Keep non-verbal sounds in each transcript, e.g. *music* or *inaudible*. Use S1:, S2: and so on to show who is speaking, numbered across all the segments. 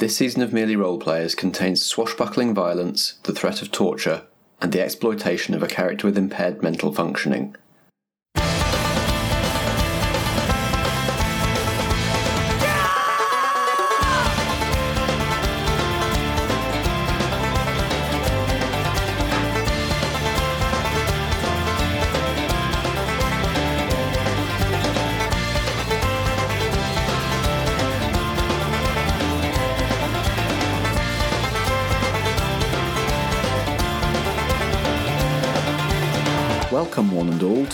S1: This season of Merely Roleplayers contains swashbuckling violence, the threat of torture, and the exploitation of a character with impaired mental functioning.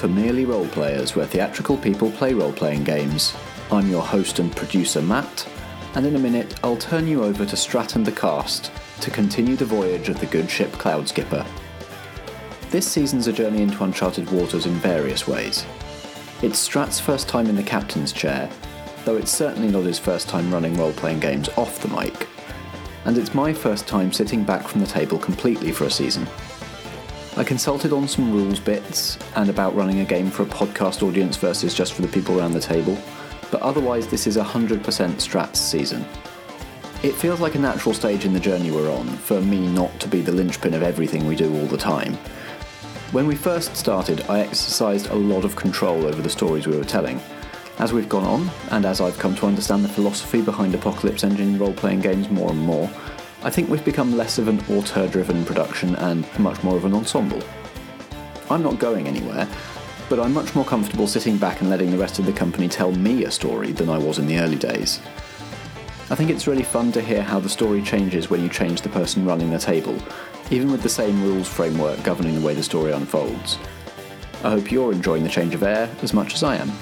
S1: And to Merely Roleplayers, where theatrical people play role playing games. I'm your host and producer, Matt, and in a minute, I'll turn you over to Strat and the Cast to continue the voyage of the good ship Cloud Skipper. This season's a journey into uncharted waters in various ways. It's Strat's first time in the captain's chair, though it's certainly not his first time running role playing games off the mic. And it's my first time sitting back from the table completely for a season. I consulted on some rules bits and about running a game for a podcast audience versus just for the people around the table, but otherwise, this is 100% Strats season. It feels like a natural stage in the journey we're on for me not to be the linchpin of everything we do all the time. When we first started, I exercised a lot of control over the stories we were telling. As we've gone on, and as I've come to understand the philosophy behind Apocalypse Engine role playing games more and more, I think we've become less of an auteur driven production and much more of an ensemble. I'm not going anywhere, but I'm much more comfortable sitting back and letting the rest of the company tell me a story than I was in the early days. I think it's really fun to hear how the story changes when you change the person running the table, even with the same rules framework governing the way the story unfolds. I hope you're enjoying the change of air as much as I am.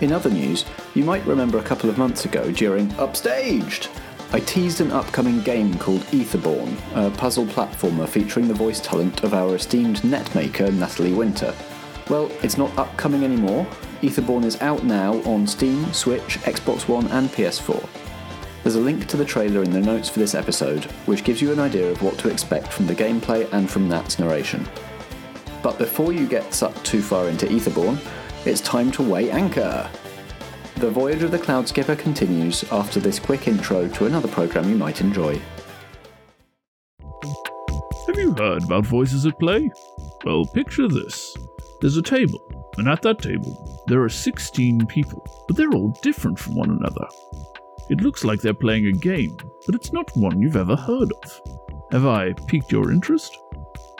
S1: In other news, you might remember a couple of months ago during Upstaged! I teased an upcoming game called Etherborn, a puzzle platformer featuring the voice talent of our esteemed netmaker Natalie Winter. Well, it's not upcoming anymore. Etherborn is out now on Steam, Switch, Xbox One, and PS4. There's a link to the trailer in the notes for this episode, which gives you an idea of what to expect from the gameplay and from Nat's narration. But before you get sucked too far into Etherborn, it's time to weigh anchor. The voyage of the Cloud Skipper continues after this quick intro to another program you might enjoy.
S2: Have you heard about Voices at Play? Well, picture this. There's a table, and at that table, there are 16 people, but they're all different from one another. It looks like they're playing a game, but it's not one you've ever heard of. Have I piqued your interest?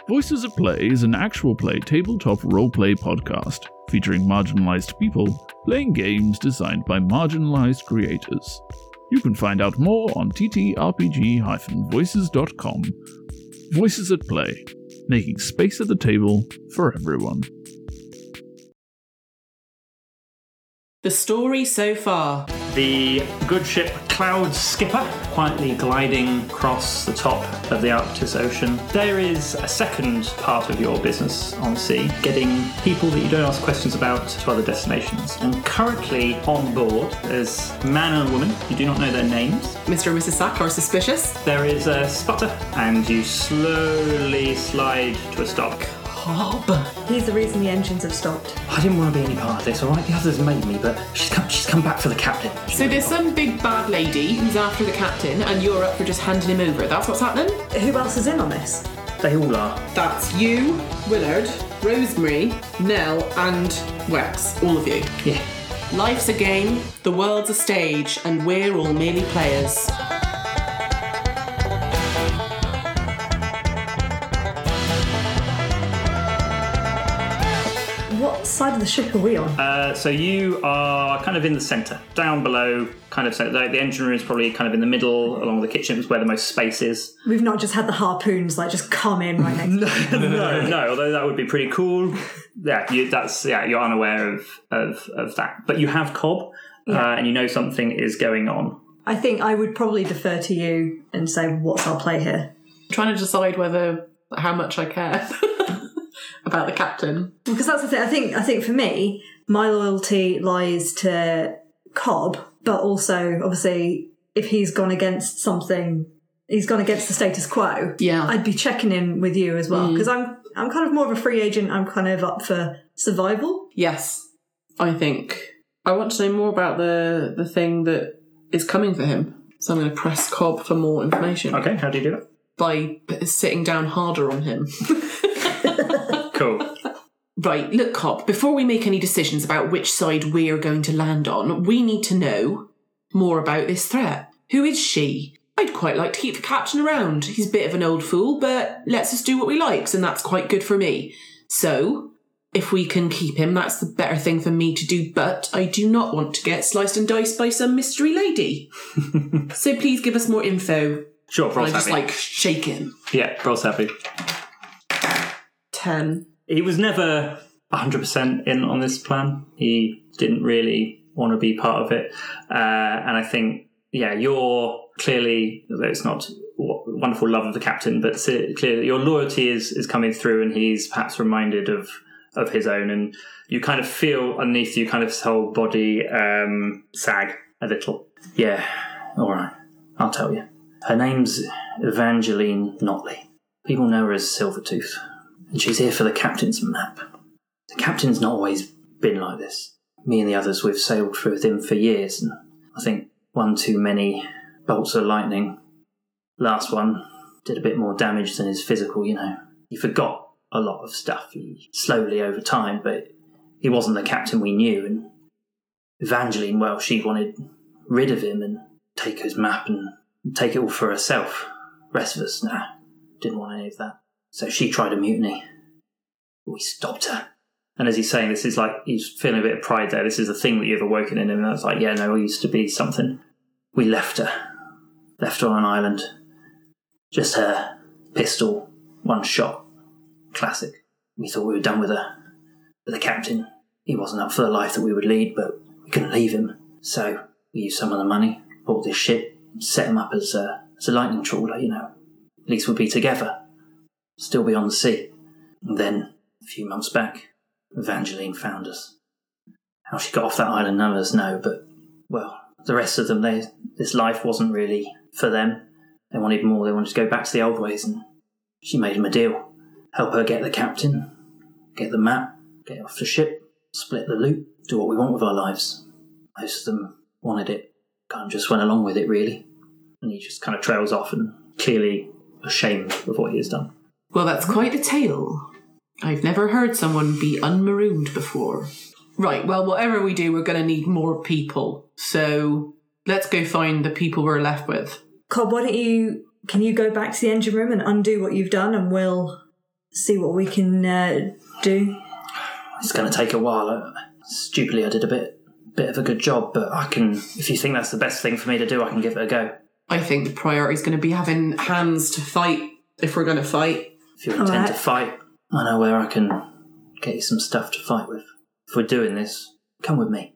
S2: Voices at Play is an actual play tabletop roleplay podcast featuring marginalized people playing games designed by marginalized creators. You can find out more on ttrpg-voices.com. Voices at Play, making space at the table for everyone.
S3: The story so far.
S4: The good ship Cloud Skipper quietly gliding across the top of the Arctic Ocean. There is a second part of your business on sea, getting people that you don't ask questions about to other destinations. And currently on board is a man and a woman. You do not know their names.
S3: Mr. and Mrs. Sack are suspicious.
S4: There is a sputter, and you slowly slide to a stop.
S3: Hob.
S5: He's the reason the engines have stopped.
S4: I didn't want to be any part of this, alright? The others made me, but she's come, she's come back for the captain.
S3: So there's some big bad lady who's after the captain, and you're up for just handing him over. That's what's happening?
S5: Who else is in on this?
S4: They all are.
S3: That's you, Willard, Rosemary, Nell, and Wex. All of you.
S4: Yeah.
S3: Life's a game, the world's a stage, and we're all merely players.
S5: Side of the ship are we on?
S4: Uh, so you are kind of in the centre, down below, kind of so the, the engine room is probably kind of in the middle, along with the kitchens where the most space is.
S5: We've not just had the harpoons like just come in right next. *laughs* to
S4: no, no, although that would be pretty cool. Yeah, you, that's yeah, you're unaware of of, of that, but you have Cobb,
S5: Yeah.
S4: uh, and you know something is going on.
S5: I think I would probably defer to you and say, "What's our play here?"
S3: trying to decide whether how much I care *laughs* about the captain.
S5: Because that's the thing. I think. I think for me, my loyalty lies to Cobb, but also obviously if he's gone against something, he's gone against the status quo.
S3: Yeah.
S5: I'd be checking in with you as well mm. because I'm I'm kind of more of a free agent. I'm kind of up for survival.
S3: Yes, I think I want to know more about the the thing that is coming for him. So I'm going to press Cobb for more information
S4: Okay, how do you do that?
S3: by sitting down harder on him. *laughs* *laughs* Right, look, Cobb, before we make any decisions about which side we're going to land on, we need to know more about this threat. Who is she? I'd quite like to keep the captain around. He's a bit of an old fool, but lets us do what we likes, and that's quite good for me. So, if we can keep him, that's the better thing for me to do, but I do not want to get sliced and diced by some mystery lady. *laughs* so please give us more info.
S4: Sure,
S3: I
S4: Bros
S3: just
S4: happy.
S3: like shake him.
S4: Yeah, Bros happy.
S3: Ten.
S4: He was never 100% in on this plan. He didn't really want to be part of it. Uh, and I think, yeah, you're clearly, although it's not wonderful love of the captain, but clearly your loyalty is, is coming through and he's perhaps reminded of, of his own. And you kind of feel underneath you, kind of his whole body um, sag a little. Yeah, all right, I'll tell you. Her name's Evangeline Notley. People know her as Silvertooth and she's here for the captain's map. The captain's not always been like this. Me and the others, we've sailed through with him for years, and I think one too many bolts of lightning. Last one did a bit more damage than his physical, you know. He forgot a lot of stuff he, slowly over time, but he wasn't the captain we knew, and Evangeline, well, she wanted rid of him and take his map and take it all for herself. Rest of us, nah, didn't want any of that. So she tried a mutiny. We stopped her. And as he's saying this, is like, he's feeling a bit of pride there. This is a thing that you've awoken in him. And I was like, yeah, no, we used to be something. We left her. Left her on an island. Just her. Pistol. One shot. Classic. We thought we were done with her. But the captain, he wasn't up for the life that we would lead, but we couldn't leave him. So we used some of the money, bought this ship, set him up as a, as a lightning trawler, you know. At least we'd be together still be on the sea. And then, a few months back, Evangeline found us. How she got off that island, none of us know, but, well, the rest of them, they, this life wasn't really for them. They wanted more, they wanted to go back to the old ways, and she made them a deal. Help her get the captain, get the map, get off the ship, split the loot, do what we want with our lives. Most of them wanted it, kind of just went along with it, really. And he just kind of trails off and clearly ashamed of what he has done.
S3: Well, that's quite a tale. I've never heard someone be unmarooned before. Right, well, whatever we do, we're going to need more people. So let's go find the people we're left with.
S5: Cobb, why don't you can you go back to the engine room and undo what you've done, and we'll see what we can uh, do.
S4: It's going to take a while. Uh, Stupidly, I did a bit, bit of a good job, but I can. If you think that's the best thing for me to do, I can give it a go.
S3: I think the priority is going to be having hands to fight if we're going to fight.
S4: If you intend
S5: Alright.
S4: to fight, I know where I can get you some stuff to fight with. If we're doing this, come with me.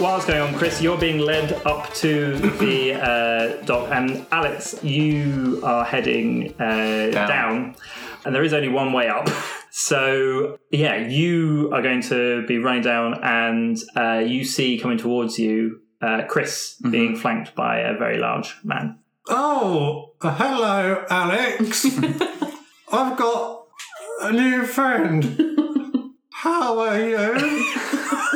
S4: Whilst going on, Chris, you're being led up to the *coughs* uh, dock, and Alex, you are heading uh, down. and there is only one way up. *laughs* So yeah, you are going to be running down, and uh, you see coming towards you, uh, Chris being flanked by a very large man.
S6: Oh, hello, Alex. *laughs* I've got a new friend. *laughs* How are you? *laughs*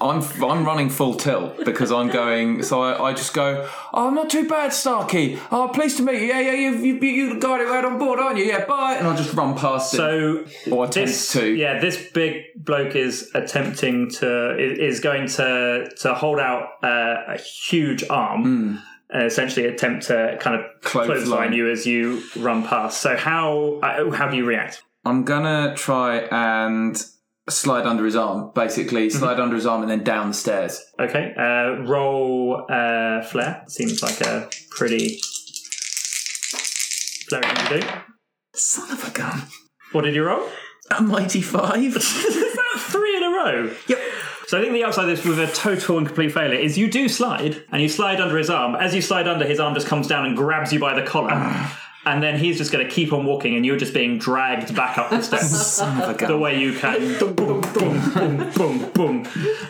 S7: I'm I'm running full tilt because I'm going. So I, I just go. Oh, I'm not too bad, Starkey. Oh, pleased to meet you. Yeah, yeah, you you you guy who had on board, aren't you? Yeah, bye. And I just run past him.
S4: So
S7: or attempt
S4: this,
S7: to.
S4: yeah, this big bloke is attempting to is going to to hold out uh, a huge arm. And essentially, attempt to kind of
S7: Clothesline.
S4: clothesline you as you run past. So how uh, how do you react?
S7: I'm gonna try and slide under his arm. Basically, slide under his arm and then down the stairs.
S4: Okay, uh, roll uh, flare. Seems like a pretty flare thing to do.
S7: Son of a gun.
S4: What did you roll?
S7: A mighty five. *laughs*
S4: Is that three in a row? Yep. So I think the upside of this with a total and complete failure is you do slide, and you slide under his arm. As you slide under, his arm just comes down and grabs you by the collar. And then he's just going to keep on walking, and you're just being dragged back up the *laughs* steps the way you can. *laughs* boom, boom, boom, boom, boom,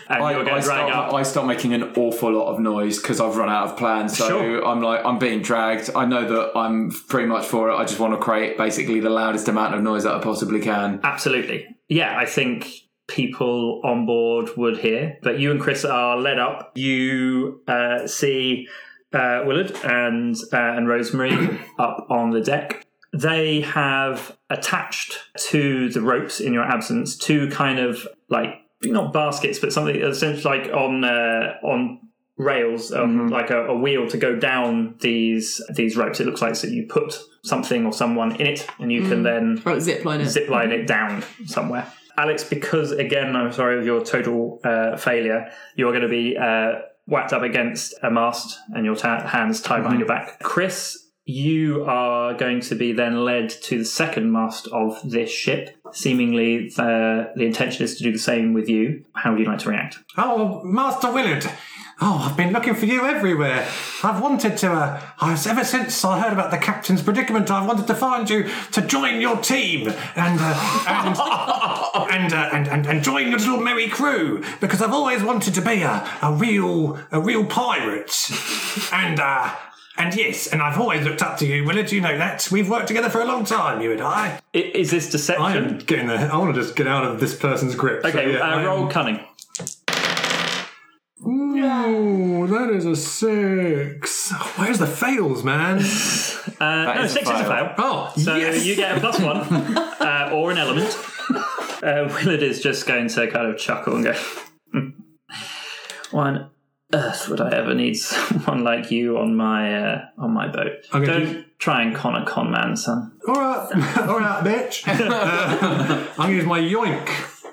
S4: and
S7: I,
S4: you're
S7: I,
S4: going to drag
S7: start,
S4: up.
S7: I start making an awful lot of noise because I've run out of plans. So
S4: Sure.
S7: I'm like, I'm being dragged. I know that I'm pretty much for it. I just want to create basically the loudest amount of noise that I possibly can.
S4: Absolutely. Yeah, I think people on board would hear. But you and Chris are led up. You uh, see uh, Willard and uh, and Rosemary *coughs* up on the deck. They have attached to the ropes in your absence two kind of like not baskets, but something essentially like on uh, on rails, um, like a, a wheel to go down these these ropes. It looks like so you put something or someone in it, and you can then
S3: Right, zip line it.
S4: zip line it down somewhere. Alex, because again, I'm sorry of your total uh, failure, you're going to be uh, whacked up against a mast and your hands tied behind your back. Chris, you are going to be then led to the second mast of this ship. Seemingly, the, the intention is to do the same with you. How would you like to react?
S6: Oh, Master Willard. Oh, I've been looking for you everywhere. I've wanted to, uh, I've, ever since I heard about the captain's predicament, I've wanted to find you to join your team and, uh, and, *laughs* and, uh, and, and, and join your little merry crew because I've always wanted to be a, a real, a real pirate. And, uh, and yes, and I've always looked up to you, Willard. You know that. We've worked together for a long time, you and I.
S4: I- Is this
S6: I
S4: deception?
S6: am getting there. I want to just get out of this person's grip.
S4: Okay,
S6: So, yeah, I
S4: uh,
S6: am-
S4: roll cunning.
S6: Ooh, that is a six. Where's the fails, man? *laughs*
S4: Uh, no,
S7: is a
S4: six is a
S7: fail.
S4: fail.
S6: Oh,
S4: So
S6: yes.
S4: you get a plus one, *laughs* uh, or an element. Uh, Willard is just going to kind of chuckle and go, "Hmm. "Why on earth would I ever need *laughs* someone like you on my uh, on my boat?
S6: Okay,
S4: Don't
S6: just-
S4: try and con a con man, son."
S6: All right, all right, bitch. Uh, I'm gonna use my yoink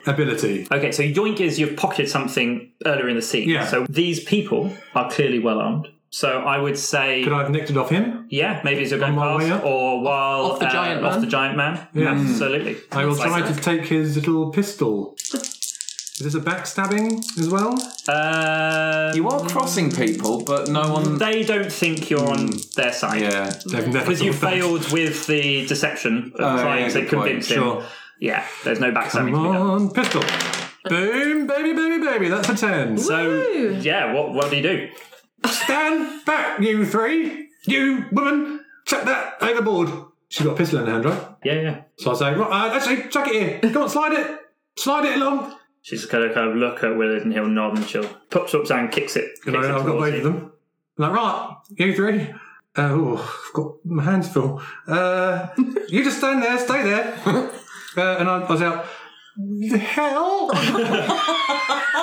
S6: ability.
S4: Okay, so yoink is you've pocketed something earlier in the scene.
S6: Yeah.
S4: So these people are clearly well armed. So I would say,
S6: Could I have nicked it off him?
S4: yeah, maybe as you're going
S6: my way
S4: past,
S6: up?
S4: or while
S3: Off the
S4: uh,
S3: giant
S4: off
S3: man?
S4: the giant man.
S6: Yeah.
S4: Absolutely.
S6: I will try to take his little pistol. Is this a backstabbing as well?
S4: Um,
S7: You are crossing people, but no one.
S4: They don't think you're on their side.
S6: Hmm.
S7: Yeah.
S6: They've never
S4: Because you
S6: thought that.
S4: failed with the deception of
S7: Oh,
S4: trying
S7: yeah,
S4: to
S7: good point.
S4: convince him.
S6: Sure.
S4: Yeah, there's no backstabbing
S6: Come
S4: to be done.
S6: on, pistol. Boom, baby, baby, baby. That's a ten.
S4: So, yeah, what, what do you do?
S6: Stand back, you three. You woman, chuck that overboard. She's got a pistol in her hand, right?
S4: Yeah, yeah.
S6: So I say, right, uh, actually, chuck it here. Come on, slide it. Slide it along.
S4: She's going to kind of look at Willard and he'll nod and she'll puts up and kicks it.
S6: You
S4: Kicks
S6: know,
S4: it
S6: I've got
S4: towards
S6: both
S4: you.
S6: of them. I'm like, right, you three. Uh, oh, I've got my hands full. Uh, *laughs* you just stand there, stay there. *laughs* Uh, and I, I was out, the hell? *laughs*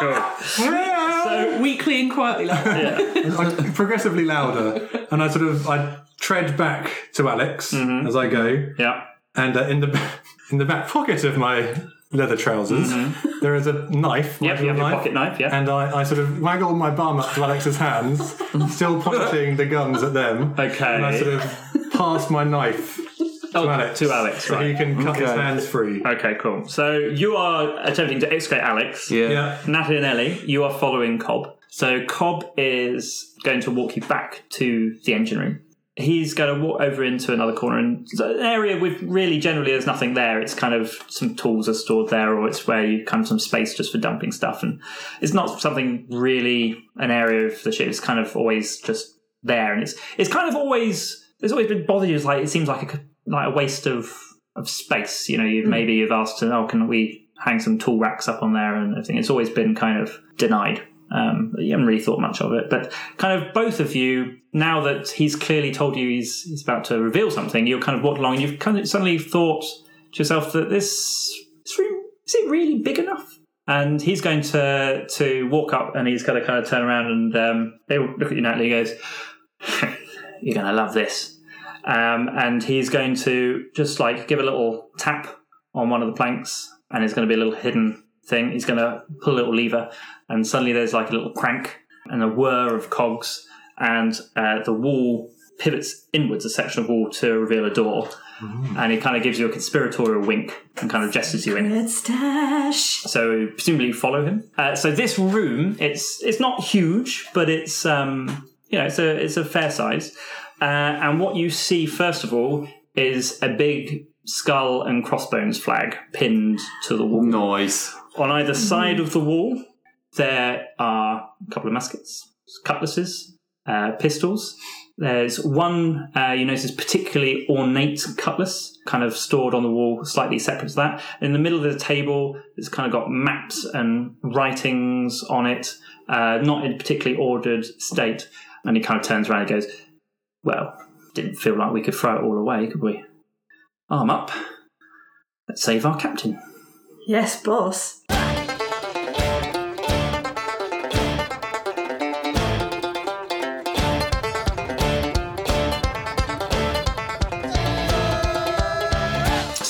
S4: Cool.
S6: Hell?
S3: So weakly and quietly like that.
S4: Yeah.
S6: I, progressively louder. And I sort of, I tread back to Alex
S4: Mm-hmm.
S6: as I go.
S4: yeah.
S6: And uh, in the *laughs* in the back pocket of my leather trousers, there is a knife. my
S4: Yep, Mm-hmm. you have
S6: little
S4: your pocket knife, yeah.
S6: And I, I sort of waggle my bum up to Alex's hands, still pointing the guns at them. *laughs*
S4: Okay.
S6: And I sort of pass my knife
S4: oh,
S6: to Alex.
S4: To Alex,
S6: So he can cut his
S7: Okay.
S6: hands free.
S4: Okay, cool. So you are attempting to extricate Alex.
S7: Yeah.
S6: Yeah.
S4: Natalie and Ellie, you are following Cobb. So Cobb is going to walk you back to the engine room. He's going to walk over into another corner and it's an area with really generally there's nothing there. It's kind of some tools are stored there, or it's where you kind of some space just for dumping stuff, and it's not something really an area of the ship. It's kind of always just there, and it's it's kind of always there's always been bothered you. It's like it seems like a like a waste of of space. You know, you maybe you've asked, oh, can we hang some tool racks up on there and everything. It's always been kind of denied. Um, you haven't really thought much of it, but kind of both of you, now that he's clearly told you he's, he's about to reveal something, you're kind of walked along and you've kind of suddenly thought to yourself that this, this room, is it really big enough? And he's going to to walk up and he's going to kind of turn around and um, he'll look at you, Natalie, and he goes, *laughs* You're going to love this. Um, and he's going to just like give a little tap on one of the planks and there's going to be a little hidden thing. He's going to pull a little lever, and suddenly there's like a little crank and a whir of cogs, and uh, the wall pivots inwards, a section of wall to reveal a door. And he kind of gives you a conspiratorial wink and kind of gestures you in.
S5: Red stash.
S4: So presumably you follow him. Uh, so this room, it's it's not huge, but it's um you know it's a it's a fair size. Uh, and what you see, first of all, is a big skull and crossbones flag pinned to the wall.
S7: Nice.
S4: On either side of the wall, there are a couple of muskets, cutlasses, uh, pistols. There's one uh, you notice particularly ornate cutlass, kind of stored on the wall, slightly separate to that. In the middle of the table, it's kind of got maps and writings on it, uh, not in particularly ordered state. And he kind of turns around and goes, "Well, didn't feel like we could throw it all away, could we? Arm up. Let's save our captain."
S5: Yes, boss.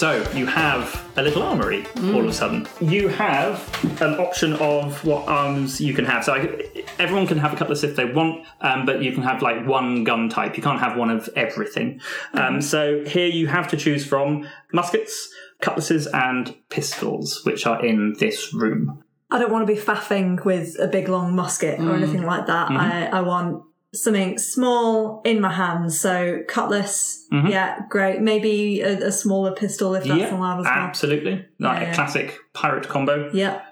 S4: So you have a little armory all of a sudden. You have an option of what arms you can have. So I, everyone can have a cutlass if they want, um, but you can have like one gun type. You can't have one of everything. Um, so here you have to choose from muskets, cutlasses, and pistols, which are in this room.
S5: I don't want to be faffing with a big long musket or anything like that. I, I want something small in my hands. So cutlass, yeah, great. Maybe a, a smaller pistol if that's allowed as well.
S4: absolutely. Like
S5: Yeah.
S4: a classic pirate combo.
S5: Yeah.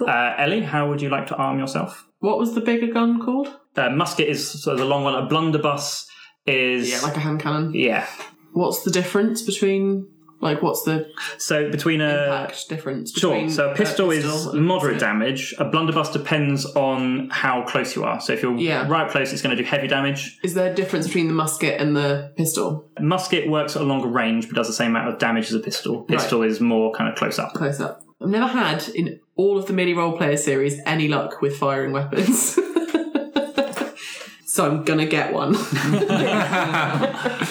S4: Uh, Ellie, how would you like to arm yourself?
S3: What was the bigger gun called?
S4: Uh, musket is sort of the long one. A blunderbuss is
S3: Yeah, like a hand cannon.
S4: yeah.
S3: What's the difference between, like, what's the
S4: So between a
S3: impact difference?
S4: Sure. So a pistol is
S3: and
S4: moderate damage. A blunderbuss depends on how close you are. So if you're
S3: Yeah.
S4: right close, it's going to do heavy damage.
S3: Is there a difference between the musket and the pistol?
S4: Musket works at a longer range, but does the same amount of damage as a pistol. Pistol is more kind of close up.
S3: Close up. I've never had in all of the Merely Roleplayer series any luck with firing weapons. *laughs* so I'm gonna get one. *laughs*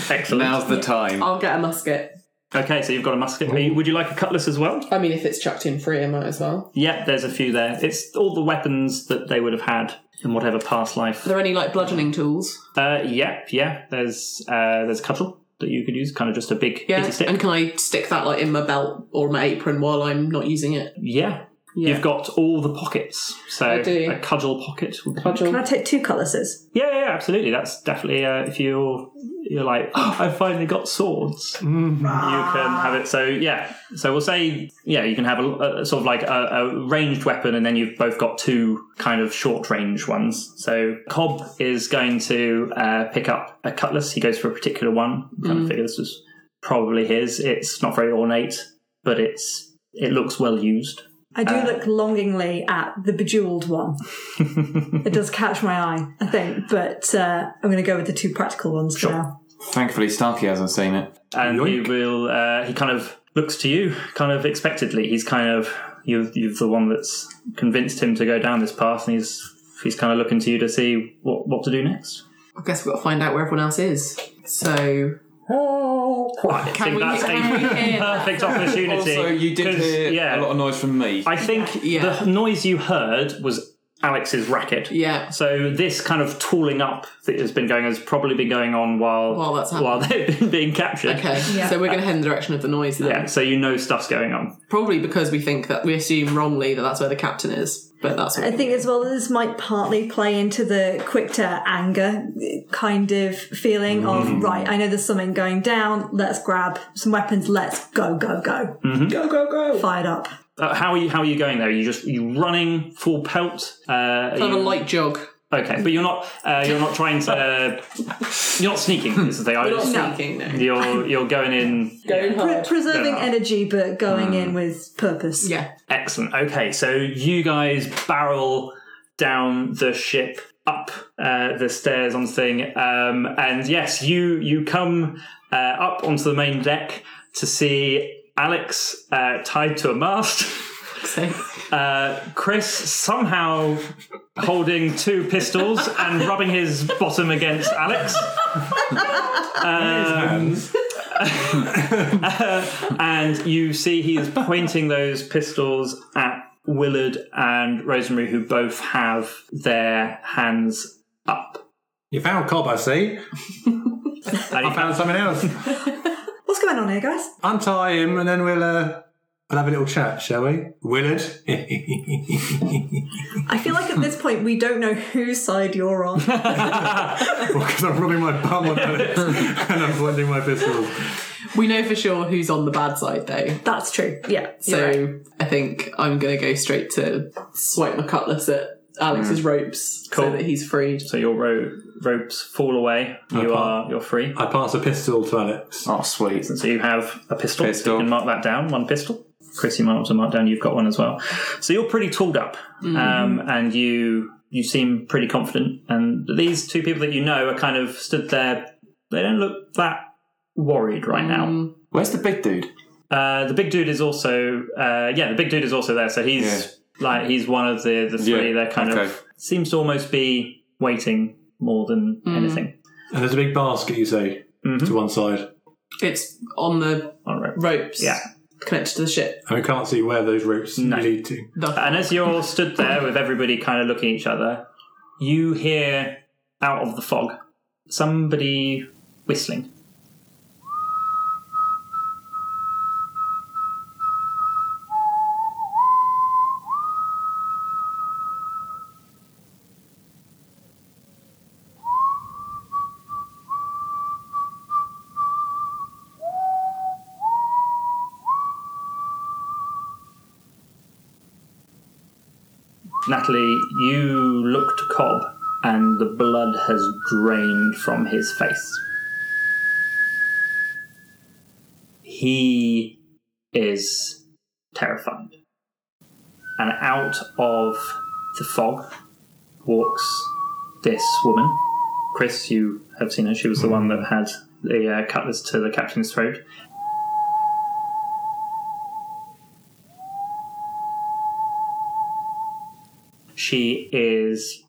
S4: Excellent.
S7: Now's the time.
S3: I'll get a musket.
S4: Okay, so you've got a musket. Are you- Would you like a cutlass as well?
S3: I mean, if it's chucked in free, I might as well.
S4: Yeah, there's a few there. It's all the weapons that they would have had in whatever past life.
S3: Are there any like bludgeoning tools?
S4: Uh, yeah, yeah. There's uh, there's a cudgel that you could use, kind of just a big
S3: Yeah.
S4: bitty stick.
S3: And can I stick that like in my belt or my apron while I'm not using it?
S4: yeah.
S3: Yeah.
S4: You've got all the pockets. So
S3: I do.
S4: a cudgel pocket. would
S3: Cudgel.
S5: Can I take two cutlasses?
S4: Yeah, yeah, absolutely. That's definitely uh, if you're you're like, oh, I finally got swords. *laughs* You can have it. So yeah, so we'll say yeah, you can have a, a sort of like a, a ranged weapon, and then you've both got two kind of short range ones. So Cobb is going to uh, pick up a cutlass. He goes for a particular one. Kind of figure this was probably his. It's not very ornate, but it's it looks well used.
S5: I do
S4: Uh,
S5: look longingly at the bejeweled one. *laughs* it does catch my eye, I think, but uh, I'm going to go with the two practical ones
S4: Sure.
S5: for now.
S7: Thankfully, Starkey hasn't seen it.
S4: and he will uh, he kind of looks to you kind of expectedly he's kind of you you're the one that's convinced him to go down this path and he's he's kind of looking to you to see what what to do next
S3: I guess we've got to find out where everyone else is. So
S4: I think
S3: we-
S4: that's
S3: can we
S4: a
S3: hear that?
S4: perfect opportunity
S7: Also, you did
S4: 'cause,
S7: hear
S4: yeah
S7: a lot of noise from me.
S4: I think
S3: Yeah.
S4: the noise you heard was Alex's racket
S3: yeah,
S4: so this kind of tooling up that has been going has probably been going on while
S3: While that's
S4: while *laughs* they've been being captured
S3: okay.
S5: Yeah.
S3: So we're going to head in the direction of the noise then.
S4: yeah so you know stuff's going on
S3: Probably because we think that we assume wrongly that that's where the captain is, but that's what
S5: I think as well this might partly play into the quick to anger kind of feeling
S4: Mm.
S5: of right. I know there's something going down. Let's grab some weapons. Let's go, go, go,
S4: Mm-hmm.
S5: go, go, go. Fired up.
S4: uh, how are you how are you going there you just you running full pelt uh,
S3: kind of a light jog.
S4: Okay, but you're not uh, you're not trying to uh, you're not sneaking. Is the thing. I
S3: We're not sneaking, no.
S4: You're you're going in.
S3: Going
S5: Pre-
S3: hard.
S5: preserving
S4: Yeah.
S5: energy, but going
S4: Mm.
S5: in with purpose.
S3: Yeah.
S4: Excellent. Okay, so you guys barrel down the ship up uh, the stairs on the thing, um, and yes, you you come uh, up onto the main deck to see Alex uh, tied to a mast. *laughs*
S3: So,
S4: Uh, Chris somehow holding two pistols and rubbing his bottom against Alex. *laughs* Um, *laughs* and you see he is pointing those pistols at Willard and Rosemary, who both have their hands up.
S6: You found Cobb, I see.
S4: And *laughs*
S6: I found something else.
S5: What's going on here, guys?
S6: Untie him, and then we'll uh, We'll have a little chat, shall we? Willard?
S5: I feel like at this point we don't know whose side you're on. *laughs*
S6: Because I'm rubbing my bum on Alex and I'm pointing my pistols.
S3: We know for sure who's on the bad side, though.
S5: That's true. Yeah.
S3: So
S5: right.
S3: I think I'm going to go straight to swipe my cutlass at Alex's hmm. ropes
S4: Cool.
S3: so that he's freed.
S4: So your ro- ropes fall away. You
S6: Okay.
S4: are you're free.
S6: I pass a pistol to Alex.
S7: Oh, sweet.
S4: So you have a pistol. So
S7: Pistol.
S4: you can mark that down. One pistol. Chris, you might want to mark. You've got one as well. So you're pretty tooled up, um, and you you seem pretty confident. And these two people that you know are kind of stood there. They don't look that worried right now.
S7: Where's the big dude?
S4: Uh, the big dude is also uh, yeah, the big dude is also there. So he's like he's one of the the three.
S7: Yeah,
S4: They're kind
S7: okay.
S4: of seems to almost be waiting more than anything.
S6: And there's a big basket, you say, to one side.
S3: It's on the
S4: All right.
S3: ropes
S4: Yeah.
S3: Connected to the ship.
S6: And we can't see where those ropes
S4: No.
S6: lead to.
S4: And as you're stood there with everybody kind of looking at each other, you hear out of the fog somebody whistling. Natalie, you look to Cobb, and the blood has drained from his face. He is terrified. And out of the fog walks this woman. Chris, you have seen her. She was the one that had the uh, cutlass to the captain's throat. She is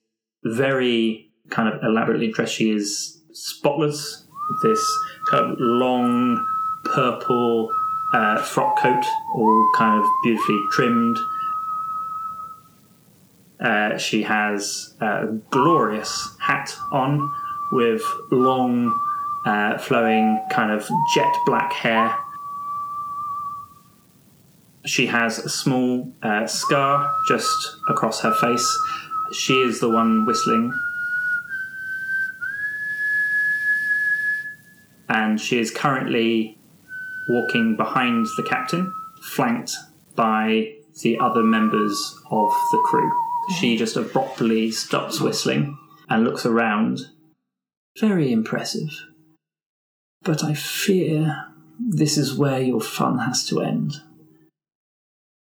S4: very kind of elaborately dressed. She is spotless, this kind of long purple uh, frock coat, all kind of beautifully trimmed. Uh, she has a glorious hat on with long, uh, flowing, kind of jet black hair. She has a small uh, scar just across her face. She is the one whistling. And she is currently walking behind the captain, flanked by the other members of the crew. She just abruptly stops whistling and looks around. Very impressive. But I fear this is where your fun has to end.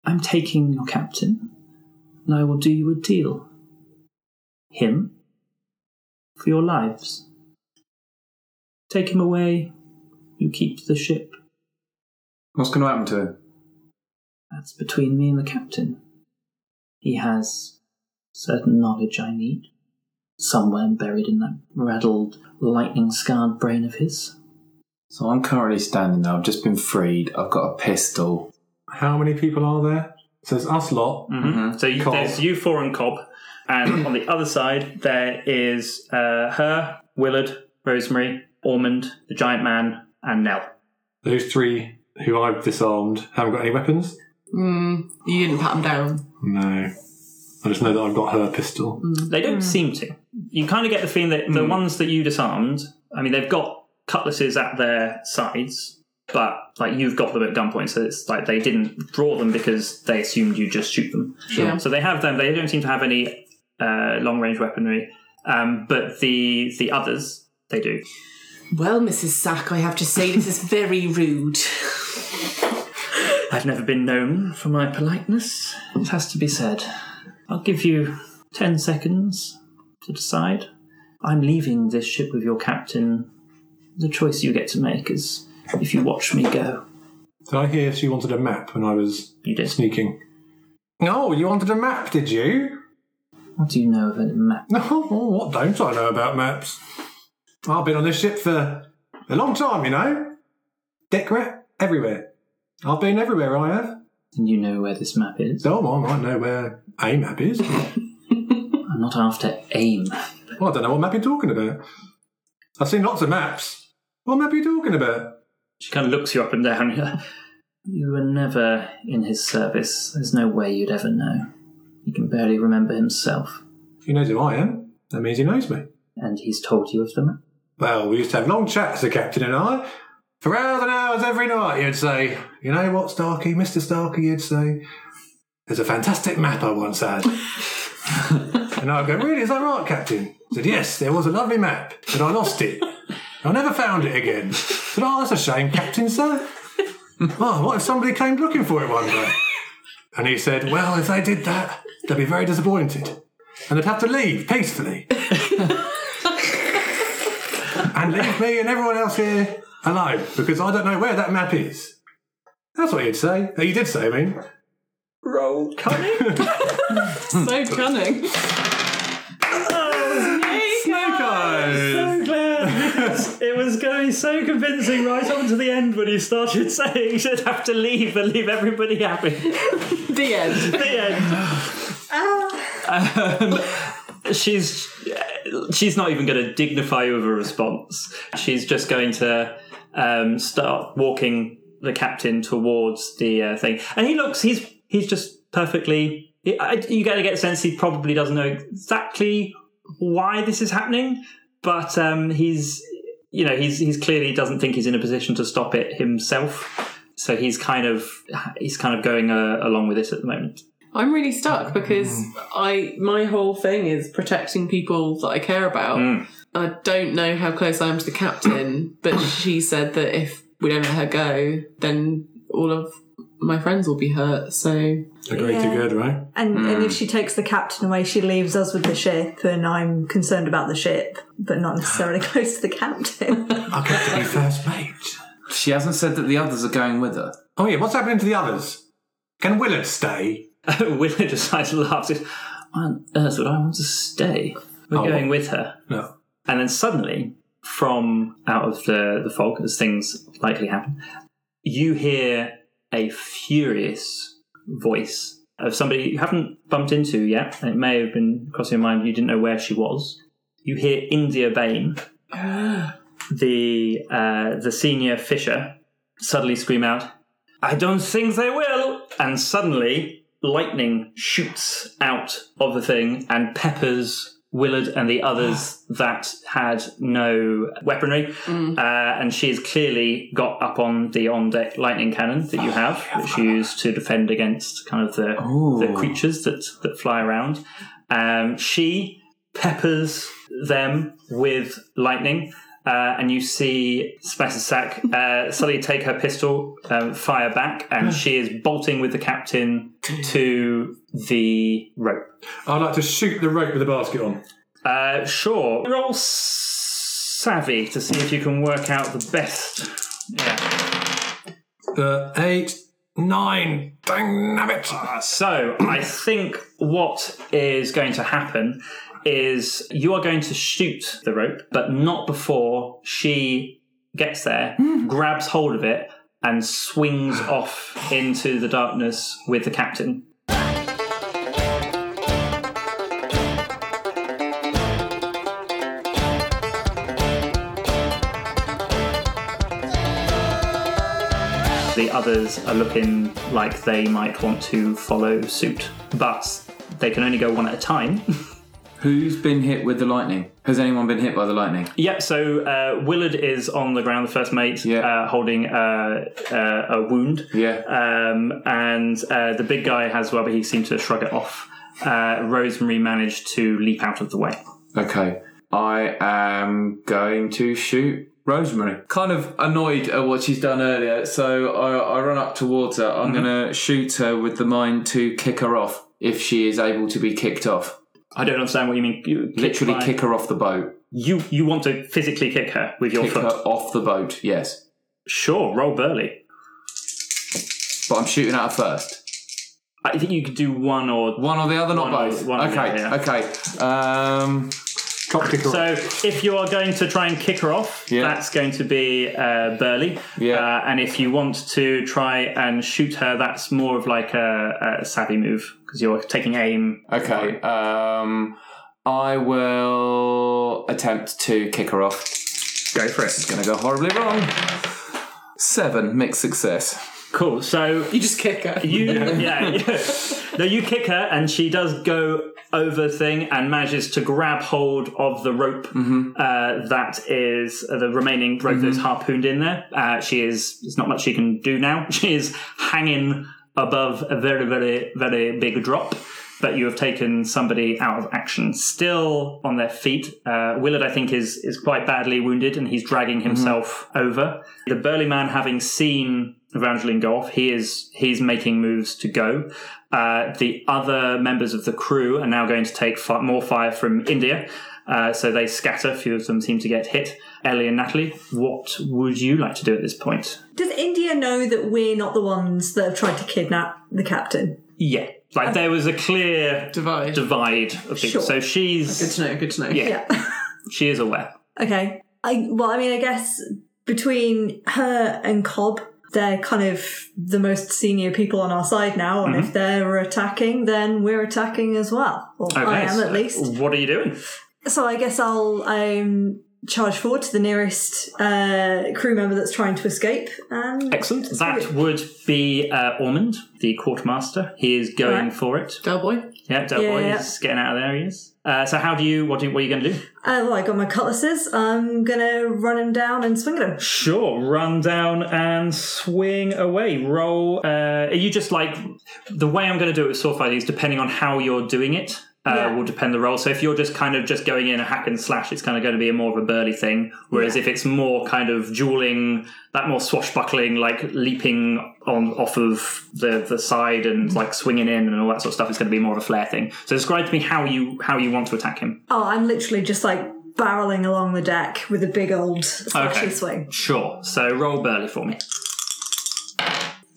S4: I'm taking your captain, and I will do you a deal. Him, for your lives. Take him away, you keep the ship.
S7: What's going to happen to him?
S4: That's between me and the captain. He has certain knowledge I need, somewhere buried in that raddled, lightning scarred brain of his.
S7: So I'm currently standing there. I've just been freed. I've got a pistol.
S6: How many people are there? So it's us lot.
S4: Mm-hmm. So you,
S6: Cobb.
S4: there's you four and Cobb, and on the other side there is uh, her, Willard, Rosemary, Ormond, the Giant Man, and Nell.
S6: Those three who I've disarmed haven't got any weapons?
S3: Mm, you didn't pat them down.
S6: No. I just know that I've got her pistol.
S4: They don't seem to. You kind of get the feeling that the ones that you disarmed, I mean, they've got cutlasses at their sides, but like you've got them at gunpoint, so it's like they didn't draw them because they assumed you just shoot them.
S3: Sure.
S4: So they have them. They don't seem to have any uh, long range weaponry, um, but the the others they do.
S3: Well, Mrs. Sack, I have to say this is very rude.
S4: I've never been known for my politeness. It has to be said. I'll give you ten seconds to decide. I'm leaving this ship with your captain. The choice you get to make is if you watch me go.
S6: Did I hear she wanted a map when I was
S4: You did.
S6: sneaking? Oh, you wanted a map, did you?
S4: What do you know of a map?
S6: No, oh, what don't I know about maps? I've been on this ship for a long time, you know. Decorate everywhere. I've been everywhere, I have.
S4: And you know where this map is?
S6: Oh, I might know where a map is. *laughs*
S4: I'm not after aim.
S6: Well, I don't know what map you're talking about. I've seen lots of maps. What map are you talking about?
S4: She kind of looks you up and down. *laughs* You were never in his service. There's no way you'd ever know. He can barely remember himself.
S6: He knows who I am. That means he knows me.
S4: And he's told you of them?
S6: Well, we used to have long chats, the captain and I. For hours and hours every night, you'd say, You know what, Starkey, Mr. Starkey, you'd say, There's a fantastic map I once had. *laughs* and I'd go, Really, is that right, Captain? He said, Yes, there was a lovely map, but I lost it. I never found it again. Said, Oh, that's a shame, Captain, sir. oh, what if somebody came looking for it one day? And he said, Well, if they did that, they'd be very disappointed. And they'd have to leave peacefully. *laughs* and leave me and everyone else here alone because I don't know where that map is. That's what he'd say. You did say, I mean.
S4: Roll cunning? *laughs*
S3: so cunning.
S4: Was going so convincing right up to the end when you started *laughs* saying you'd have to leave and leave everybody happy. *laughs*
S3: The end. *laughs*
S4: the end. Um, she's she's not even going to dignify you with a response. She's just going to um, start walking the captain towards the uh, thing, and he looks. He's he's just perfectly. I, you get to get the sense he probably doesn't know exactly why this is happening, but um, he's you know he's he's clearly doesn't think he's in a position to stop it himself. So he's kind of he's kind of going uh, along with this at the moment.
S3: I'm really stuck because I my whole thing is protecting people that I care about. I don't know how close I am to the captain, but she said that if we don't let her go, then all of my friends will be hurt. So
S6: A greater
S5: Yeah.
S6: good, right?
S5: And, and if hmm. she takes the captain away, she leaves us with the ship, and I'm concerned about the ship, but not necessarily *laughs* close to the captain.
S6: I get to be first mate.
S7: She hasn't said that the others are going with her.
S6: Oh, yeah, what's happening to the others? Can Willard stay? *laughs*
S4: Willard decides to laugh. Why on earth would I want to stay? We're
S6: Oh.
S4: going with her.
S6: No.
S4: And then suddenly, from out of the, the fog, as things likely happen, you hear a furious voice of somebody you haven't bumped into yet. And it may have been crossing your mind, you didn't know where she was. You hear India Bain, *gasps* the, uh, the senior fisher, suddenly scream out, I don't think they will! And suddenly, lightning shoots out of the thing and peppers Willard and the others that had no weaponry. Uh, and she's clearly got up on the on deck lightning cannon that you have, which you use to defend against kind of the, the creatures that, that fly around. Um, she peppers them with lightning. Uh, and you see Sack uh, suddenly take her pistol, um, fire back, and she is bolting with the captain to the rope.
S6: I'd like to shoot the rope with the basket on.
S4: Uh, sure. Roll savvy to see if you can work out the best. Yeah.
S6: Uh, eight, nine, dang nabbit.
S4: So I think what is going to happen is you are going to shoot the rope, but not before she gets there, hmm. grabs hold of it, and swings *sighs* off into the darkness with the captain. The others are looking like they might want to follow suit, but they can only go one at a time. *laughs*
S7: Who's been hit with the lightning? Has anyone been hit by the lightning?
S4: Yep. So uh, Willard is on the ground, the first mate,
S7: Yeah.
S4: uh, holding uh, uh, a wound.
S7: Yeah.
S4: Um, and uh, the big guy has well, but he seemed to shrug it off. Uh, Rosemary managed to leap out of the way.
S7: Okay. I am going to shoot Rosemary. Kind of annoyed at what she's done earlier, so I, I run up towards her. I'm going to shoot her with the mind to kick her off if she is able to be kicked off.
S4: I don't understand what you mean. You kick
S7: Literally
S4: by-
S7: kick her off the boat.
S4: You you want to physically kick her with your
S7: Kick
S4: foot?
S7: her off the boat, yes.
S4: Sure. Roll Burly.
S7: But I'm shooting at her first.
S4: I think you could do one or
S7: One or the other, not
S4: One or-
S7: both.
S4: one or the
S7: okay,
S4: other,
S7: okay. Um,
S6: Cock kicker.
S4: So if you are going to try and kick her off,
S7: Yeah.
S4: that's going to be uh, Burly.
S7: Yeah.
S4: Uh, and if you want to try and shoot her, that's more of like a, a savvy move because you're taking aim.
S7: okay. Um, I will attempt to kick her off.
S4: Go for it.
S7: It's going to go horribly wrong. Seven, mixed success.
S4: Cool. So
S3: You just kick her.
S4: you, *laughs* yeah, yeah. *laughs* No, you kick her, and she does go over thing and manages to grab hold of the rope uh, that is uh, the remaining rope that's harpooned in there. Uh, she is. There's not much she can do now. *laughs* She is hanging above a very, very, very big drop. But you have taken somebody out of action. Still on their feet. Uh, Willard, I think, is is quite badly wounded, and he's dragging himself over. The burly man, having seen Evangeline go off, he is he's making moves to go. Uh, the other members of the crew are now going to take fi- more fire from India, uh, so they scatter. A few of them seem to get hit. Ellie and Natalie, what would you like to do at this point?
S5: Does India know that we're not the ones that have tried to kidnap the captain?
S4: Yeah, like there was a clear
S3: Divide.
S4: divide of people.
S5: Sure.
S4: So she's Good
S3: to know. Good to know.
S4: yeah, *laughs* she is aware.
S5: Okay. I well, I mean, I guess between her and Cobb, they're kind of the most senior people on our side now, and if they're attacking, then we're attacking as well. Or I am at least.
S4: What are you doing?
S5: So I guess I'll um, charge forward to the nearest uh, crew member that's trying to escape. And
S4: Excellent. That would be uh, Ormond, the quartermaster. He is going
S5: Right.
S4: for it.
S3: Del boy.
S4: Yeah, Del
S5: Yeah,
S4: Boy
S5: yeah.
S4: is getting out of there. He is. Uh, so how do you? What do? What are you going to do?
S5: Uh, well, I got my cutlasses. I'm gonna run him down and swing at him.
S4: Sure, run down and swing away. Roll. Uh, are you just like the way I'm going to do it with sword fighting is depending on how you're doing it. Uh,
S5: Yeah.
S4: Will depend the role. So if you're just kind of just going in a hack and slash, it's kind of going to be a more of a burly thing. Whereas if it's more kind of dueling, that more swashbuckling, like leaping on off of the the side and like swinging in and all that sort of stuff, it's going to be more of a flair thing. So describe to me how you how you want to attack him.
S5: Oh, I'm literally just like barreling along the deck with a big old slashy
S4: Okay.
S5: swing.
S4: Sure. So roll burly for me.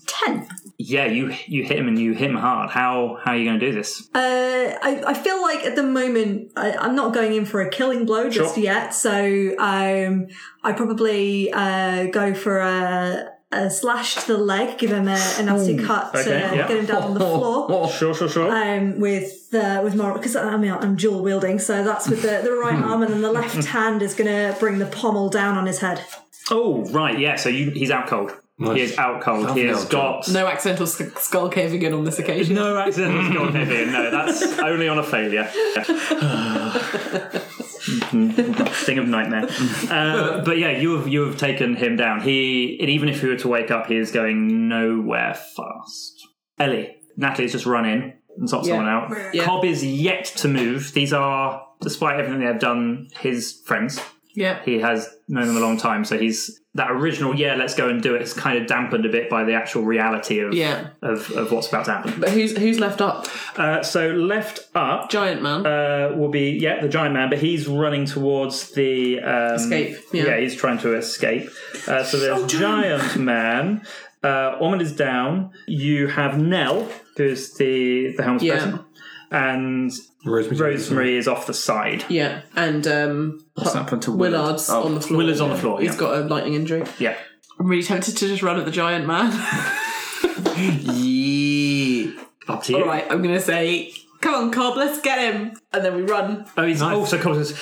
S5: Ten.
S4: Yeah, you you hit him and you hit him hard. How how are you going to do this?
S5: Uh, I, I feel like at the moment I, I'm not going in for a killing blow just
S4: Sure.
S5: yet, so um, I probably uh, go for a, a slash to the leg, give him a, a nasty cut to
S4: Okay, yeah.
S5: get him down on the *laughs* floor.
S4: Sure, sure, sure.
S5: Um, with uh, with more because I mean I'm dual wielding, so that's with the, the right arm, and then the left *laughs* hand is going to bring the pommel down on his head.
S4: oh, right, yeah. So you he's out cold. He is out cold. He has
S6: Thumbnail
S4: got
S3: No accidental sk- skull caving in on this occasion.
S4: no accidental skull *laughs* caving. in. No, that's only on a failure. *laughs* Thing of nightmare. Uh, but yeah, you have you have taken him down. He and even if he were to wake up, he is going nowhere fast. Ellie, Natalie's just run in and sort
S3: Yeah.
S4: someone out.
S3: Yeah.
S4: Cobb is yet to move. These are, despite everything they have done, his friends.
S3: Yeah.
S4: He has known them a long time, so he's that original. Yeah, let's go and do it. It's kind of dampened a bit by the actual reality of
S3: Yeah.
S4: of, of what's about to happen.
S3: But who's who's left up?
S4: Uh, so left up
S3: Giant man.
S4: uh, will be yeah the giant man, but he's running towards the um,
S3: Escape, yeah.
S4: he's trying to escape. Uh, so there's giant *laughs* man. Uh, Ormond is down. You have Nell, who's the the helmsperson,
S3: Yeah.
S4: and
S6: Rosemary.
S4: Rosemary is off the side.
S3: yeah. And um
S7: What's happened to Willard?
S3: Willard's
S7: Oh,
S3: on the floor.
S4: Willard's on the floor,
S3: He's
S4: yeah.
S3: got a lightning injury.
S4: Yeah.
S3: I'm really tempted to just run at the giant man.
S7: Yeah.
S4: Up to you.
S3: All right, I'm gonna say, "Come on, Cobb, let's get him," and then we run.
S4: Oh, he's also Cobb says,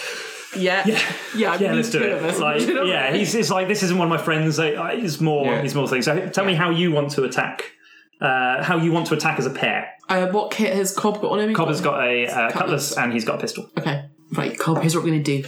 S3: Yeah, yeah, yeah. I'm
S4: Yeah, let's do
S3: two
S4: it.
S3: of us.
S4: Like, *laughs*
S3: you know
S4: yeah,
S3: what?
S4: he's it's like this isn't one of my friends. uh, uh, He's more,
S7: Yeah.
S4: he's more things. So tell me how you want to attack. Uh, how you want to attack as a pair.
S3: Uh, what kit has Cobb got on him?
S4: Cobb has got a uh, cutlass and he's got a pistol.
S3: Okay, right, Cobb. Here's what we're gonna do.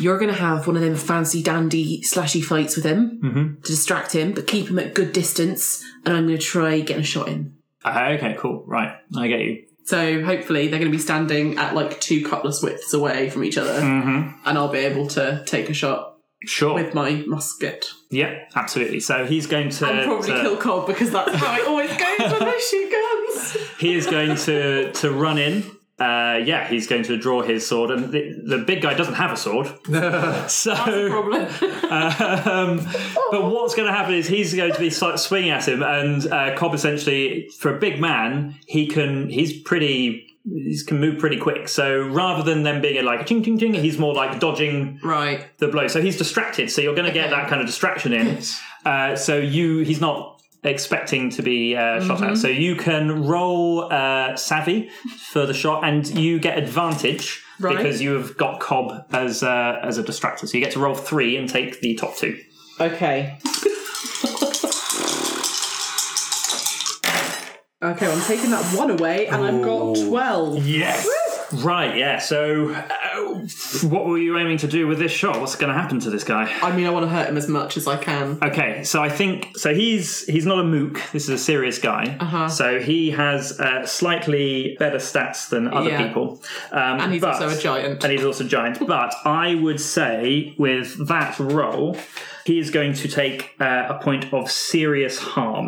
S3: You're gonna have one of them fancy dandy slashy fights with him
S4: Mm-hmm.
S3: to distract him, but keep him at good distance. And I'm gonna try getting a shot in.
S4: Uh, okay, cool. Right, I get you.
S3: So hopefully they're going to be standing at like two cutlass widths away from each other,
S4: Mm-hmm.
S3: and I'll be able to take a shot
S4: Sure.
S3: with my musket.
S4: yeah, absolutely. So he's going to.
S3: And probably
S4: to-
S3: kill Cobb because that's how it always goes when I shoot guns. *laughs*
S4: he is going to to run in. Uh, yeah, he's going to draw his sword, and the, the big guy doesn't have a sword. *laughs* so,
S3: Problem. *laughs*
S4: um, but what's going to happen is he's going to be sli- swinging at him, and uh, Cobb essentially, for a big man, he can he's pretty. He can move pretty quick. So rather than them being like ching ching ching, he's more like dodging
S3: right.
S4: the blow. So he's distracted. So you're going to get that kind of distraction in. Uh, so you, he's not expecting to be uh, shot at. So you can roll uh, savvy for the shot, and you get advantage
S3: Right.
S4: because you have got Cobb as uh, as a distractor. So you get to roll three and take the top two.
S3: Okay. Okay, I'm taking that one away, and I've got twelve.
S4: Yes. Right, yeah. So, uh, what were you aiming to do with this shot? What's going to happen to this guy?
S3: I mean, I want to hurt him as much as I can.
S4: Okay, so I think so. He's he's not a mook. This is a serious guy.
S3: Uh-huh.
S4: So he has uh, slightly better stats than other
S3: Yeah.
S4: people, um,
S3: And he's
S4: but-
S3: also a giant.
S4: And he's also a giant. but I would say with that roll, he is going to take uh, a point of serious harm.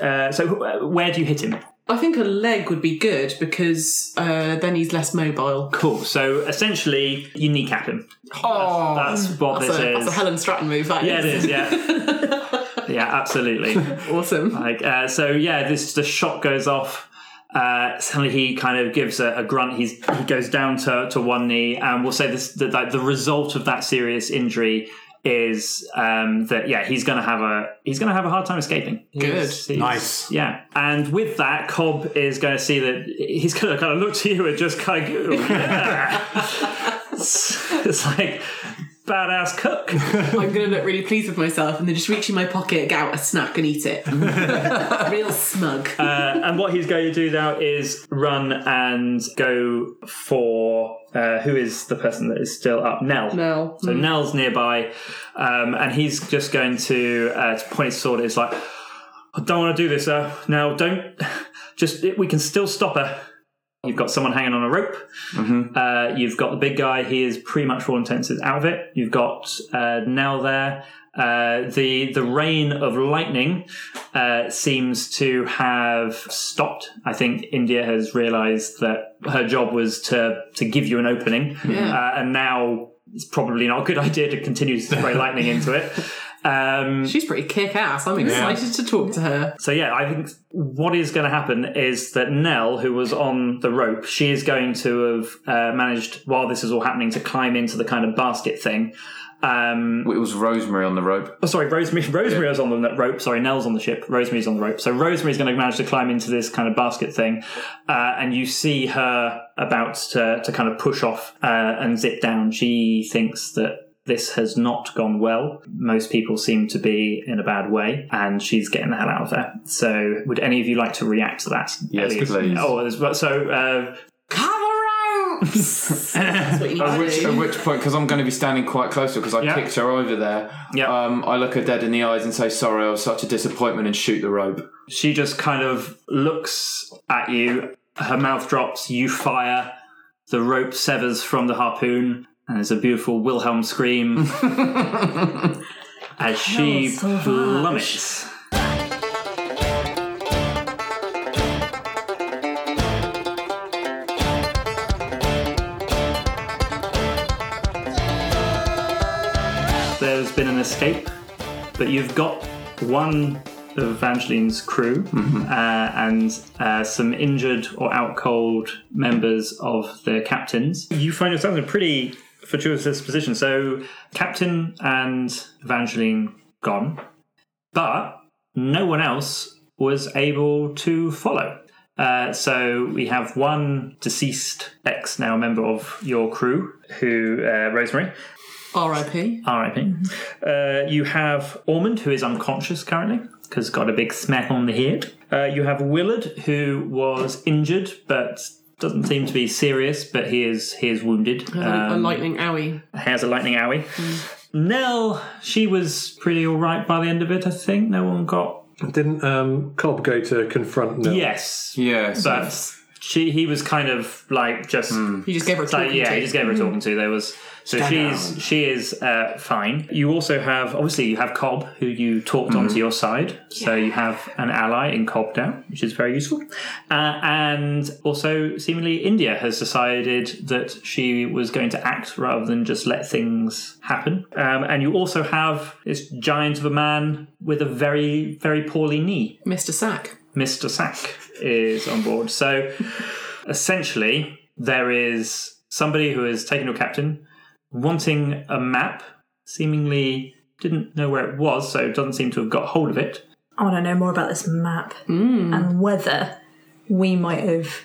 S4: Uh, so uh, where do you hit him?
S3: I think a leg would be good because uh, then he's less mobile.
S4: Cool. So essentially, you kneecap him.
S7: Oh,
S4: That's what
S3: That's,
S4: this
S3: a,
S4: is.
S3: that's a Helen Stratton move. That
S4: yeah, it is. Yeah. *laughs* yeah, absolutely.
S3: awesome.
S4: Like uh, so, yeah. This the shot goes off. Uh, suddenly, he kind of gives a, a grunt. He's he goes down to, to one knee, and we'll say this: that like, the result of that serious injury is um, that yeah, he's going to have a he's going to have a hard time escaping.
S3: Good.
S4: He's- he's-
S6: Nice.
S4: Yeah, and with that, Cobb is going to see that he's going to kind of look to you and just kind of go, *laughs* yeah. *laughs* it's, it's like badass cook. *laughs*
S3: I'm going to look really pleased with myself and then just reach in my pocket, get out a snack, and eat it. *laughs* Real smug.
S4: Uh, and what he's going to do now is run and go for uh, who is the person that is still up? Nell.
S3: Nell.
S4: So Nell's nearby, um, and he's just going to, uh, to point his sword. It's like, I don't want to do this. Uh, now, don't. *laughs* Just we can still stop her. You've got someone hanging on a rope. Uh, you've got the big guy. He is pretty much for all intents and out of it. You've got uh, Nell there. Uh, the the rain of lightning uh, seems to have stopped. I think India has realised that her job was to to give you an opening,
S3: Yeah.
S4: uh, and now it's probably not a good *laughs* idea to continue to spray lightning into it. Um,
S3: She's pretty kick ass. I'm excited to talk to her.
S4: so yeah, I think what is going to happen is that Nell, who was on the rope, she is going to have uh, managed while this is all happening to climb into the kind of basket thing. Um,
S7: it was Rosemary on the rope.
S4: oh, sorry, Rosemary. *laughs* Rosemary was on the rope. Sorry, Nell's on the ship. Rosemary's on the rope. So Rosemary's going to manage to climb into this kind of basket thing, uh, and you see her about to to kind of push off uh, and zip down. She thinks that. This has not gone well. Most people seem to be in a bad way, and she's getting the hell out of there. So, would any of you like to react to that?
S7: Yes,
S4: Elliot?
S7: please.
S4: Oh, so uh,
S3: Cover ropes! *laughs* That's what you need
S7: At which, at which point, because I'm going to be standing quite close to her, because I
S4: Yeah.
S7: kicked her over there,
S4: Yeah.
S7: um, I look her dead in the eyes and say, Sorry, I was such a disappointment, and shoot the rope.
S4: she just kind of looks at you. Her mouth drops. You fire. The rope severs from the harpoon, and there's a beautiful Wilhelm scream *laughs* as she
S5: so harsh.
S4: plummets. There's been an escape, but you've got one of Evangeline's crew uh, and uh, some injured or out cold members of the captains. You find yourself in a pretty fortuitous position. So, Captain and Evangeline gone, but no one else was able to follow. Uh, so we have one deceased ex now member of your crew, who uh, Rosemary,
S3: R.I.P.
S4: R.I.P. Uh, you have Ormond, who is unconscious currently because got a big smack on the head. Uh, you have Willard, who was injured but doesn't seem to be serious, but he is he is wounded.
S3: a
S4: Um,
S3: lightning owie.
S4: has a lightning owie. Nell, she was pretty all right by the end of it. I think no one got
S6: Didn't um, Cobb go to confront Nell?
S4: yes,
S7: Yes.
S4: but she he was kind of like just
S3: You just gave her a
S4: So,
S3: talking
S4: yeah,
S3: to.
S4: he just gave her a talking to. There was so
S6: Stand
S4: she's she is uh, fine. You also have obviously you have Cobb who you talked onto your side, so you have an ally in Cobb now, which is very useful. Uh, and also seemingly India has decided that she was going to act rather than just let things happen. Um, and you also have this giant of a man with a very very poorly knee.
S3: Mr. Sack.
S4: Mr. Sack is on board. So *laughs* essentially, there is somebody who has taken your captain, wanting a map, seemingly didn't know where it was, so doesn't seem to have got hold of it.
S5: I want to know more about this map
S3: Hmm.
S5: and whether we might have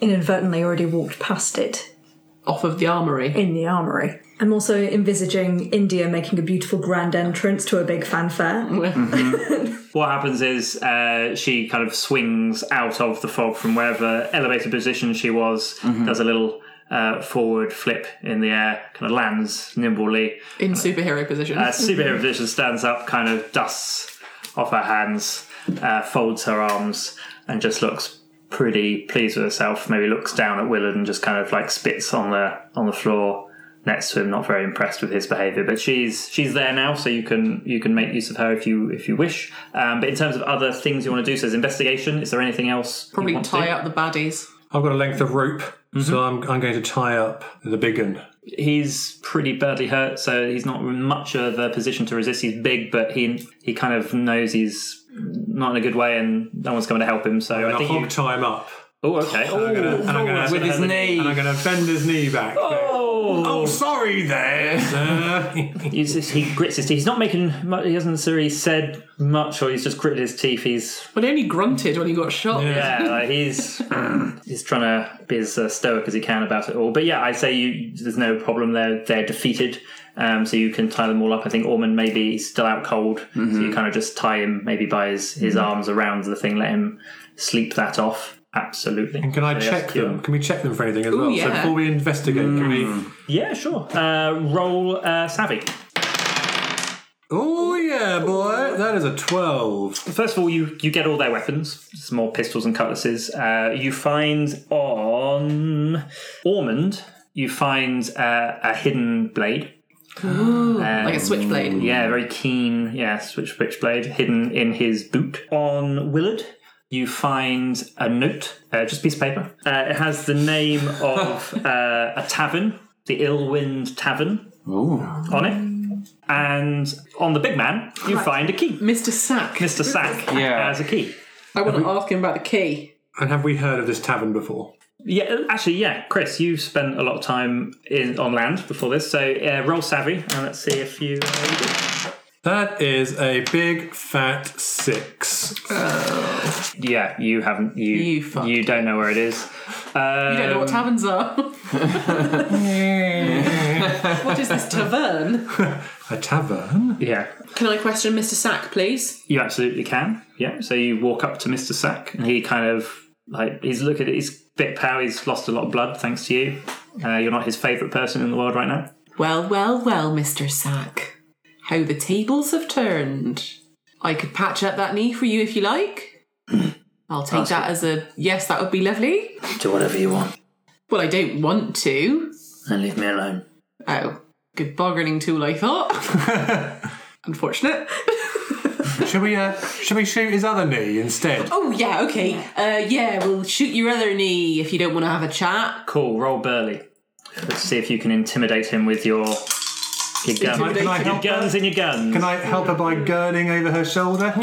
S5: inadvertently already walked past it
S3: Off of the armory.
S5: in the armory. I'm also envisaging India making a beautiful grand entrance to a big fanfare. *laughs*
S4: What happens is uh, she kind of swings out of the fog from wherever elevated position she was, does a little uh, forward flip in the air, kind of lands nimbly.
S3: In superhero position.
S4: Uh, superhero position stands up, kind of dusts off her hands, uh, folds her arms, and just looks pretty pleased with herself. Maybe looks down at Willard and just kind of like spits on the on the floor next to him. Not very impressed with his behaviour, but she's she's there now, so you can you can make use of her if you if you wish. Um, but in terms of other things you want to do, so there's investigation. Is there anything else? you
S3: Probably
S4: want to
S3: tie
S4: do?
S3: up the baddies.
S6: I've got a length of rope, Mm-hmm. so I'm, I'm going to tie up the big one.
S4: he's pretty badly hurt, so he's not much of a position to resist. He's big, but he he kind of knows he's not in a good way, and no one's coming to help him. So I
S6: I'll
S4: think
S6: hog
S4: you.
S6: tie him up.
S4: Oh, okay.
S6: And I'm gonna, and I'm oh, gonna,
S7: with his knee.
S6: And I'm going to bend his knee back.
S4: Oh,
S6: Oh, sorry there, sir.
S4: He's just- he grits his teeth. He's not making. mu- He hasn't necessarily said much, or he's just gritted his teeth. He's
S3: Well, he only grunted when he got shot.
S4: yeah, like he's he's trying to be as uh, stoic as he can about it all. But yeah, I say you. There's no problem. They're they're defeated. Um, so you can tie them all up. I think Ormond maybe he's still out cold, so you kind of just tie him maybe by his, his arms around the thing, let him sleep that off. Absolutely.
S6: And can I
S4: yes,
S6: check
S4: cure.
S6: them? Can we check them for anything as well? So before we investigate, can we?
S4: Yeah, sure. Uh, roll uh, savvy.
S6: Oh yeah, boy, that is a twelve.
S4: First of all, you you get all their weapons, some more pistols and cutlasses. Uh, you find on Ormond, you find uh, a hidden blade.
S3: Like a switchblade.
S4: Yeah, very keen. Yeah, switch switchblade hidden in his boot. On Willard, you find a note, uh, just a piece of paper. Uh, it has the name of *laughs* uh, a tavern, the Ill Wind Tavern, on it. And on the big man, you find a key.
S3: Mr. Sack.
S4: Mr. Sack
S7: Yeah.
S4: has a key.
S3: I want to ask him about the key.
S6: And have we heard of this tavern before?
S4: Yeah, actually, yeah, Chris, you've spent a lot of time in on land before this, so uh, roll savvy, and let's see if you. Uh, you do.
S6: That is a big fat six.
S4: Yeah, you haven't. You
S3: You
S4: you don't know where it is. Um,
S3: You don't know what taverns are. *laughs* what is this tavern? *laughs*
S6: A tavern?
S4: Yeah,
S3: Can I question Mr. Sack, please?
S4: you absolutely can. Yeah, so you walk up to Mister Sack, and he kind of like he's looking at his a bit pale. He's lost a lot of blood thanks to you. Uh, you're not his favourite person in the world right now.
S3: Well, well, well, Mr. Sack. How the tables have turned. I could patch up that knee for you if you like. *clears throat* I'll take that as a yes, that would be lovely.
S4: Do whatever you want,
S3: Well, I don't want to.
S4: and leave me alone.
S3: Oh, good bargaining tool, I thought. *laughs* Unfortunate. *laughs*
S6: Should we? Uh, should we shoot his other knee instead?
S3: Oh, yeah, okay. Uh, yeah, we'll shoot your other knee if you don't want to have a chat.
S4: Cool. Roll Burly. Let's see if you can intimidate him with your your, gun,
S6: Can I
S4: your
S6: help
S4: guns
S6: her?
S4: and your guns.
S6: Can I help her by girding over her shoulder?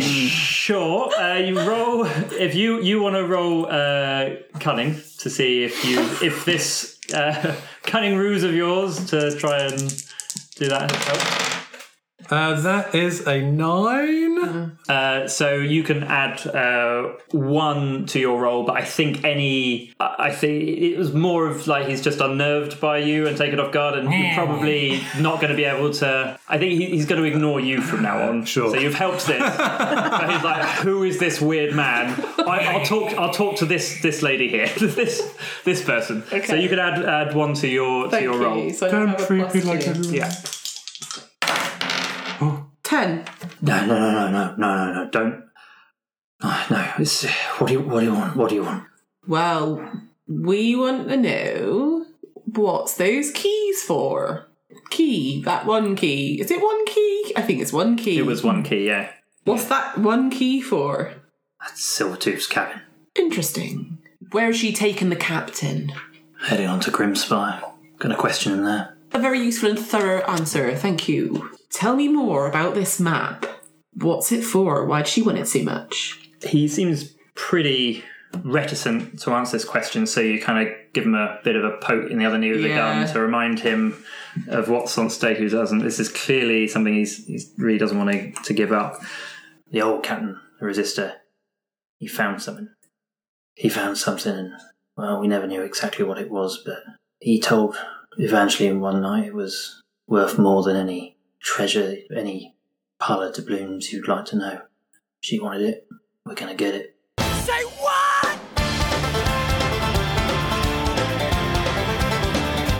S4: Sure. Uh, you roll if you you want to roll uh, cunning to see if you if this uh, *laughs* cunning ruse of yours to try and do that helps.
S6: Uh, that is a nine.
S4: Uh, so you can add uh, one to your roll, but I think any. I I think it was more of like he's just unnerved by you and taken off guard, and you're probably not going to be able to. I think he, he's going to ignore you from now on.
S6: Sure.
S4: So you've helped this. *laughs* but he's like, "Who is this weird man?" I, I'll talk. I'll talk to this this lady here. *laughs* this this person. So
S3: Okay.
S4: you can add add one to your to
S3: Thank
S4: your
S3: you.
S4: roll.
S3: So I
S6: Don't
S3: have a
S6: treat
S3: plus
S6: me like
S3: two.
S6: a
S4: Yeah.
S3: Ten.
S4: No, no, no, no, no, no, no, no. Don't. No, no. It's, what do you What do you want? What do you want?
S3: Well, we want to know what's those keys for? Key, that one key. Is it one key? I think it's one key.
S4: It was one key, yeah.
S3: What's that one key for?
S4: That's Silvertooth's cabin.
S3: Interesting. Where has she taken the captain?
S4: Heading on to Grimspire. Gonna question him there.
S3: A very useful and thorough answer, thank you. Tell me more about this map. What's it for? Why'd she want it so much?
S4: He seems pretty reticent to answer this question, so you kind of give him a bit of a poke in the other knee with the
S3: Yeah.
S4: gun to remind him of what's on stake. Who doesn't? This is clearly something he's, he's really doesn't want to, to give up. The old captain, the resistor, he found something. He found something, and well, we never knew exactly what it was, but he told
S8: Evangeline one night it was worth more than any treasure, any parlour to blooms you'd like to know. She wanted it. We're gonna get it. Say what?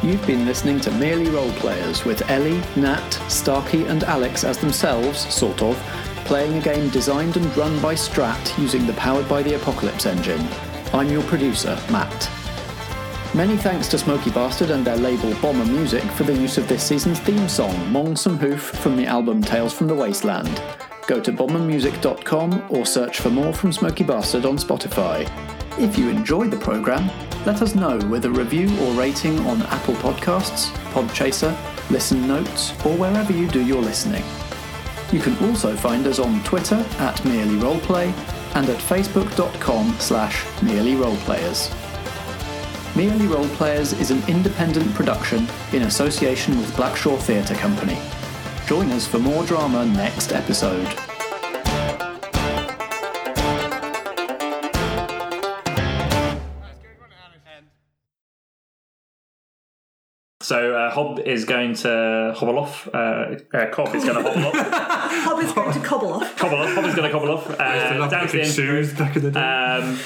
S1: You've been listening to Merely Roleplayers with Ellie, Nat, Starkey, and Alex as themselves, sort of, playing a game designed and run by Strat using the Powered by the Apocalypse engine. I'm your producer, Matt. Many thanks to Smokey Bastard and their label Bomber Music for the use of this season's theme song, Mong Some Hoof, from the album Tales from the Wasteland. Go to bombermusic.com or search for more from Smokey Bastard on Spotify. If you enjoy the programme, let us know with a review or rating on Apple Podcasts, Podchaser, Listen Notes, or wherever you do your listening. You can also find us on Twitter at Merely Roleplay and at facebook.com slash merely roleplayers. Merely Roleplayers is an independent production in association with Blackshaw Theatre Company. Join us for more drama next episode.
S4: So uh, Hob is going to hobble off. Uh, uh, Cobb is going to hobble off. *laughs*
S5: Hob is going to cobble off.
S4: Cobble off. Hob is going to cobble off uh, down to the engine
S6: shoes back in the day.
S4: Um,